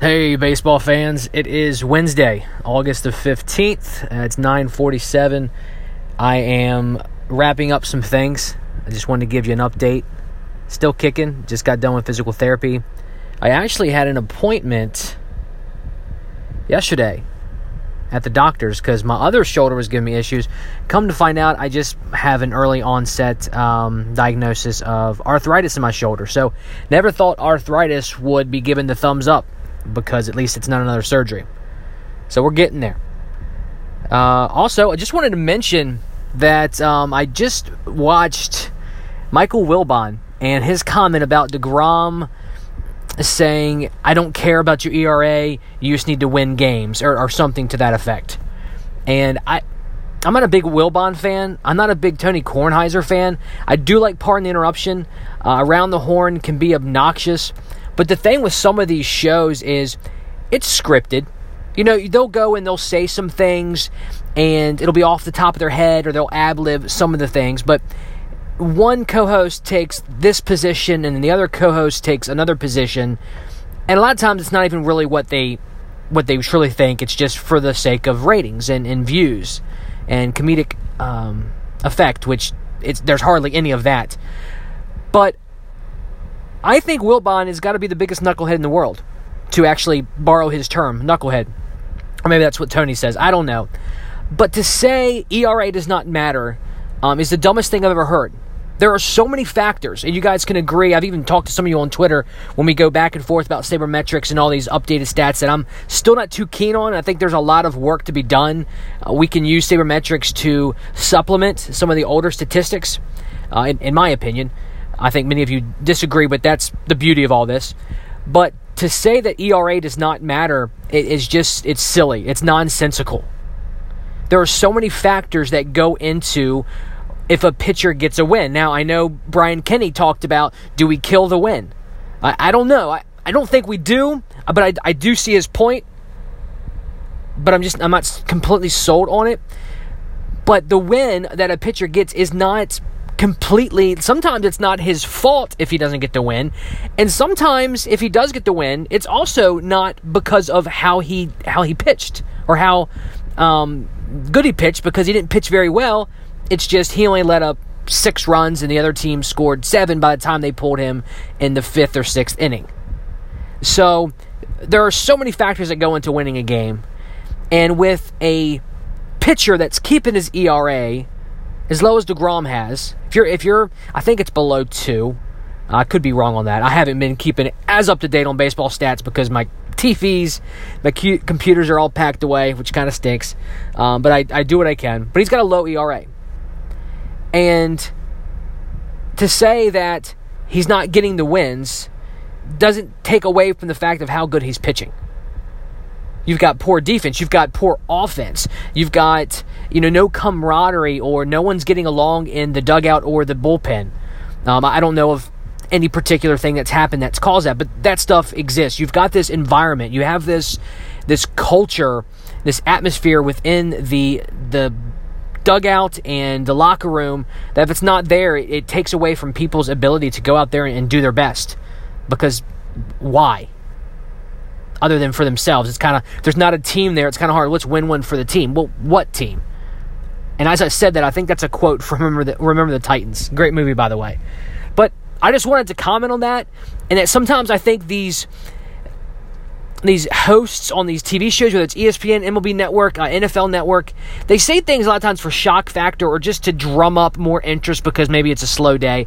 Hey, baseball fans! It is Wednesday, August the fifteenth. Uh, it's nine forty-seven. I am wrapping up some things. I just wanted to give you an update. Still kicking. Just got done with physical therapy. I actually had an appointment yesterday at the doctor's because my other shoulder was giving me issues. Come to find out, I just have an early onset um, diagnosis of arthritis in my shoulder. So, never thought arthritis would be given the thumbs up because at least it's not another surgery. So, we're getting there. Uh, also, I just wanted to mention that um, I just watched Michael Wilbon and his comment about DeGrom saying, I don't care about your ERA, you just need to win games, or, or something to that effect. And I. I'm not a big Wilbon fan. I'm not a big Tony Kornheiser fan. I do like Pardon the Interruption. Uh, Around the Horn can be obnoxious. But the thing with some of these shows is it's scripted. You know, they'll go and they'll say some things and it'll be off the top of their head or they'll ad lib some of the things. But one co-host takes this position and the other co-host takes another position and a lot of times it's not even really what they what they truly think it's just for the sake of ratings and, and views and comedic um, effect which it's there's hardly any of that but I think Wilbon has got to be the biggest knucklehead in the world to actually borrow his term knucklehead or maybe that's what Tony says I don't know but to say ERA does not matter um, is the dumbest thing I've ever heard there are so many factors, and you guys can agree. I've even talked to some of you on Twitter when we go back and forth about sabermetrics and all these updated stats that I'm still not too keen on. I think there's a lot of work to be done. Uh, we can use sabermetrics to supplement some of the older statistics, uh, in, in my opinion. I think many of you disagree, but that's the beauty of all this. But to say that ERA does not matter it is just, it's silly. It's nonsensical. There are so many factors that go into if a pitcher gets a win. Now, I know Brian Kenny talked about do we kill the win? I, I don't know. I, I don't think we do, but I, I do see his point. But I'm just, I'm not completely sold on it. But the win that a pitcher gets is not completely sometimes it's not his fault if he doesn't get the win and sometimes if he does get the win it's also not because of how he how he pitched or how um, good he pitched because he didn't pitch very well it's just he only let up six runs, and the other team scored seven by the time they pulled him in the fifth or sixth inning. So there are so many factors that go into winning a game. And with a pitcher that's keeping his ERA as low as DeGrom has, if you're, if you're, I think it's below two. I could be wrong on that. I haven't been keeping it as up to date on baseball stats because my TVs, my computers are all packed away, which kind of stinks. Um, but I, I do what I can. But he's got a low ERA. And to say that he's not getting the wins doesn't take away from the fact of how good he's pitching. You've got poor defense. You've got poor offense. You've got, you know, no camaraderie or no one's getting along in the dugout or the bullpen. Um, I don't know of any particular thing that's happened that's caused that, but that stuff exists. You've got this environment. You have this this culture, this atmosphere within the the dugout and the locker room that if it's not there, it, it takes away from people's ability to go out there and, and do their best. Because why? Other than for themselves, it's kind of there's not a team there. It's kind of hard. Let's win one for the team. Well, what team? And as I said that, I think that's a quote from Remember the, Remember the Titans. Great movie, by the way. But I just wanted to comment on that, and that sometimes I think these these hosts on these TV shows, whether it's ESPN, MLB Network, uh, NFL Network, they say things a lot of times for shock factor or just to drum up more interest because maybe it's a slow day.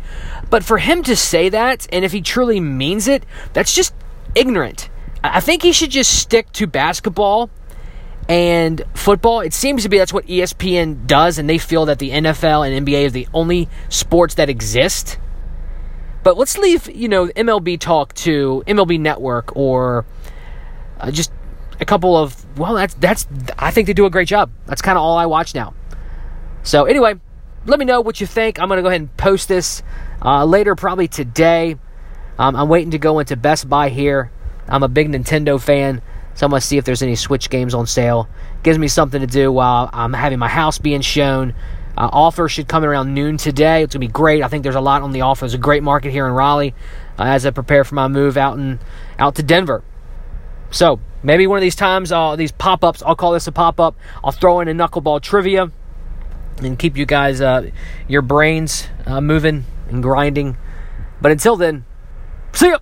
But for him to say that, and if he truly means it, that's just ignorant. I think he should just stick to basketball and football. It seems to be that's what ESPN does, and they feel that the NFL and NBA is the only sports that exist. But let's leave, you know, MLB talk to MLB Network or uh, just a couple of well, that's that's I think they do a great job. That's kind of all I watch now. So anyway, let me know what you think. I'm gonna go ahead and post this uh, later, probably today. Um, I'm waiting to go into Best Buy here. I'm a big Nintendo fan, so I'm gonna see if there's any Switch games on sale. Gives me something to do while I'm having my house being shown. Uh, offer should come around noon today. It's gonna be great. I think there's a lot on the offer. There's a great market here in Raleigh uh, as I prepare for my move out in out to Denver. So maybe one of these times, uh, these pop ups, I'll call this a pop up. I'll throw in a knuckleball trivia and keep you guys, uh, your brains uh, moving and grinding. But until then, see ya.